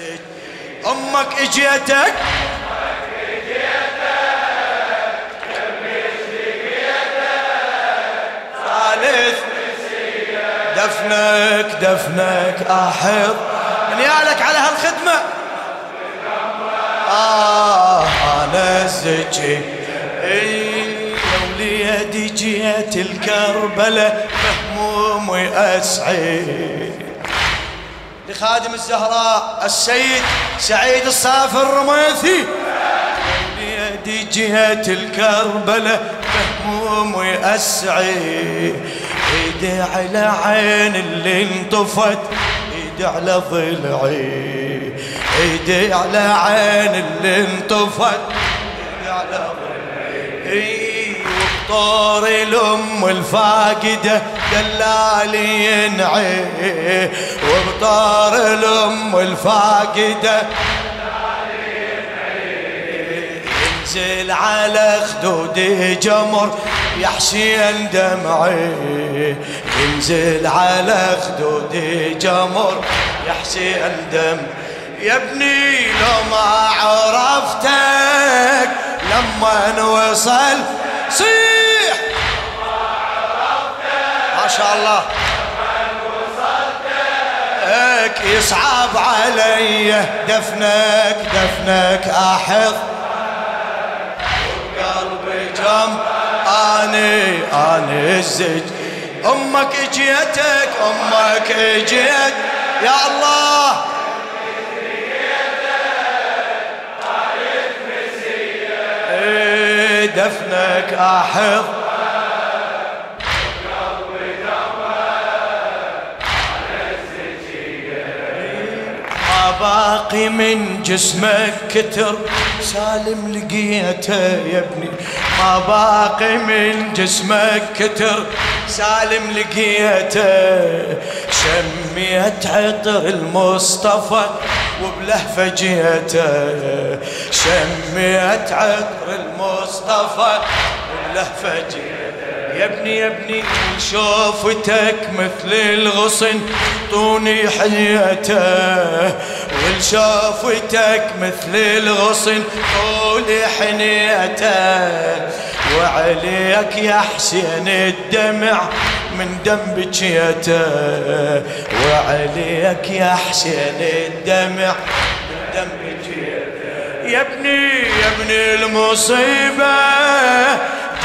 الزج أمك إجيتك. دفنك دفنك أحض. من يالك على هالخدمة؟ آه أنا الزكي إيه وليدي جيت الكربلة مهموم وأسعد لخادم الزهراء السيد سعيد الصافي الرميثي. وليدي جهة الكربلة مهموم وأسعد إيدي على عين اللي انطفت إيدي على ضلعي. إيدي على عين اللي انطفت ايدي على ضلعي وبطور الأم الفاقدة دلالي ينعي وبطور الأم الفاقدة ينزل على خدودي جمر يا حسين دمعي ينزل على خدودي جمر يا حسين دم يا ابني لو ما عرفتك لما نوصل صيح شاء الله. هيك يصعب علي. دفنك دفنك آحظ. قلبي جم. آني آني الزج. أمك اجيتك أمك اجيت يا الله. إيه، دفنك آحظ. باقي من جسمك كتر. سالم لقيته يا ابني. ما باقي من جسمك كتر. سالم لقيته. شميت عطر المصطفى وبلهفة جيته. شميت عطر المصطفى وبلهفة جيته. يا ابني يا ابني شوفتك مثل الغصن طوني حيته والشوفتك مثل الغصن طولي حنيته؟ وعليك يا حسين الدمع من دم بجيته وعليك يا حسين الدمع من دم بجيته يا ابني يا ابني المصيبة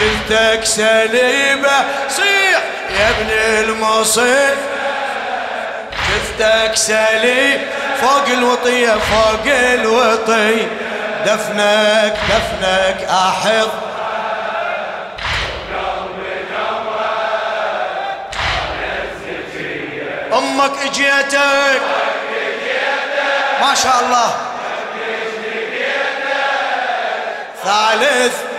جلدك سليبة صيح يا ابن المصيب جلدك سليم فوق الوطية فوق الوطي دفنك دفنك أحض. أمك إجيتك. ما شاء الله. ثالث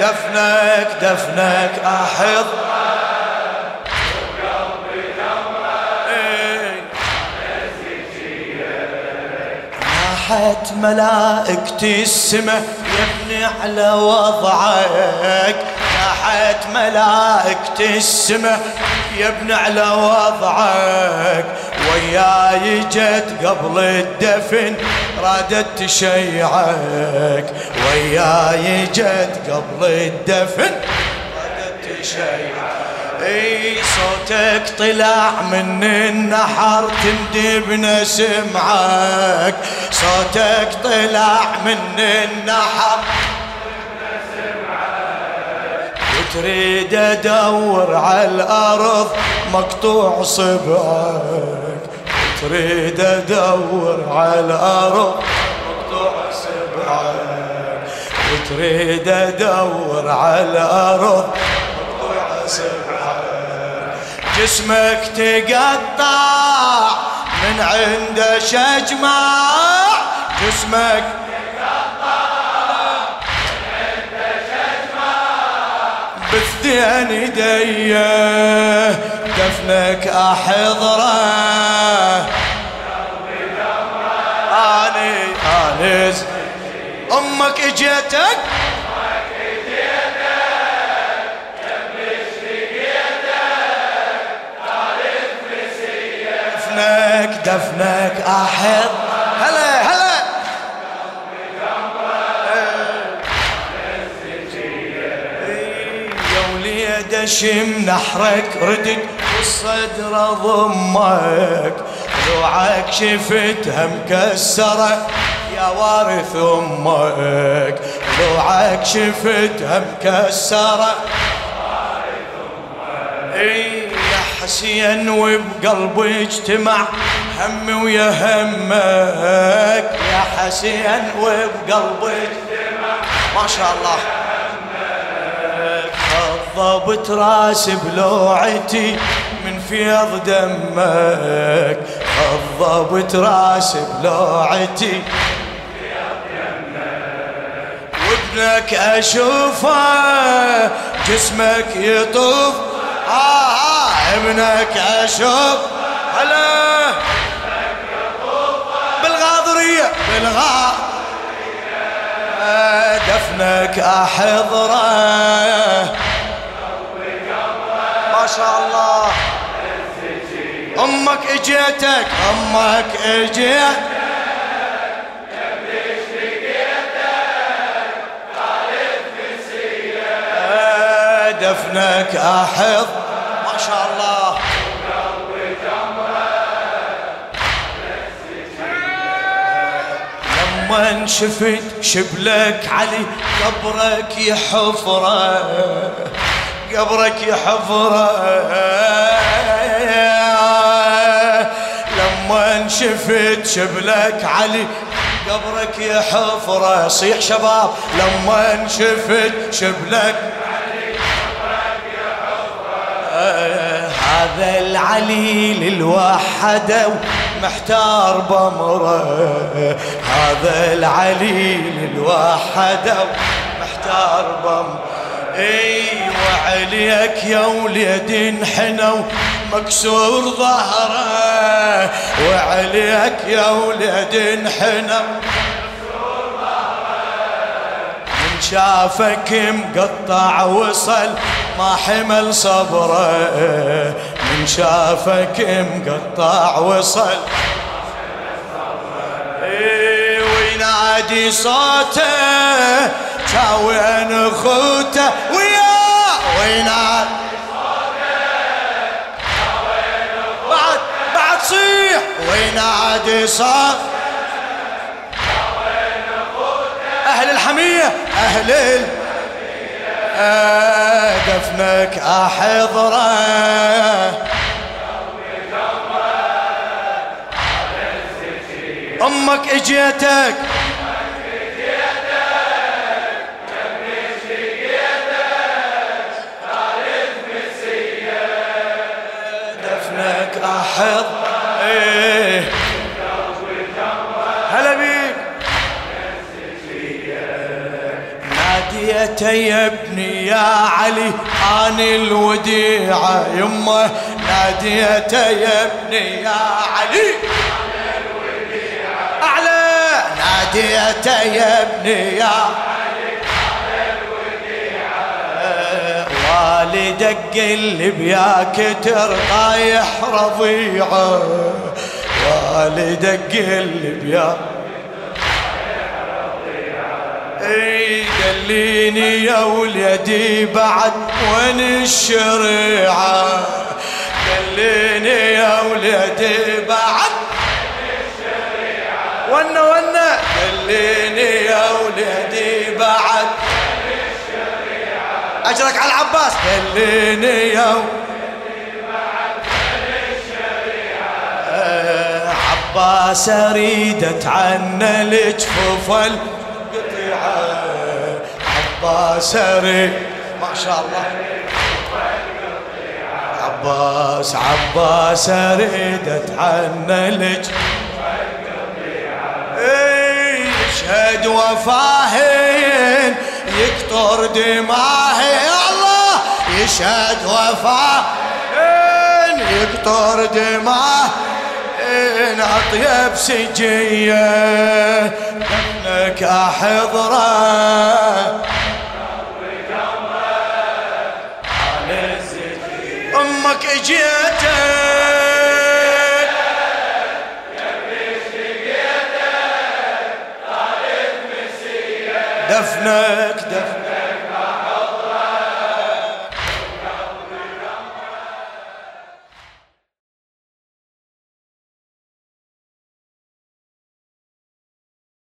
دفنك دفنك أحض. ناحت ملائكة السماء يا ابني على وضعك. ناحت ملائكة السماء ابن على وضعك. وياي جت قبل الدفن رادت تشيعك وياي جت قبل الدفن رادت تشيعك إي صوتك طلع من النحر تندب نسمعك صوتك طلع من النحر وتريد أدور على الأرض مقطوع صبعك. تريد أدور على الأرض مقطوع صبعك وتريد أدور على الأرض مقطوع صبعك جسمك تقطع من عند شجمع. جسمك بثدين ايدي دفنك أحضرة. آني انس أمك إجيتك؟ دفنك دفنك أحض. هلا هلا. يا وليد اشم نحرك ردد والصدر ضمك ضلوعك شفتها مكسرة يا وارث أمك ضلوعك شفتها مكسرة إي يا حسين وبقلبي اجتمع همي ويا همك. يا حسين وبقلبي اجتمع ما شاء الله. خضبت راس بلوعتي. من فيض دمك خضبت راس بلوعتي وابنك أشوفه جسمك يطوف. آه آه ابنك أشوف. هلا. بالغاضرية. بالغاضرية. دفنك أحضره. ما شاء الله. أمك إجيتك. أمك إجيت. دفنك أحض. ما شاء الله. لما شفت شبلك علي قبرك يحفرة. قبرك يحفرة. شفت شبلك علي قبرك يحفره صيح شباب لما شفت شبلك هذا العلي للوحدة محتار بمرة. هذا العلي للوحدة محتار بمرة. اي وعليك يا وليد انحنوا مكسور ظهره. وعليك يا وليد انحنوا من شافك مقطع وصل ما حمل صبره. من شافك مقطع وصل اي وينادي صوته كاوين اخوته وينادي بعد بعد صيح. وينادي صوت أهل الحمية. أهل ال... دفنك احضره أمك إجيتك. احض إيه. هلا بيك. ناديته يا ابني يا علي عن الوديعة. يمه ناديته يا ابني يا علي. أعلى. ناديته يا ابني يا والدك قلب يا كتر طايح رضيعه والدك قلب يا اي دليني يا ولدي بعد وين الشريعة؟ دليني يا ولدي بعد ونا ونا دليني يا ولدي أجرك على العباس. دليني يا آه، عباس اريد اتعنى لجفوف القطيعه عباس أريد. ما شاء الله. عباس عباس اريد اتعنى لجفوف اي يشهد وفاهين يطر دماهي الله يشهد وفاء. يقطر دماه إن أطيب سجية. لك أحضره أمك إجيت دفنك دفنك.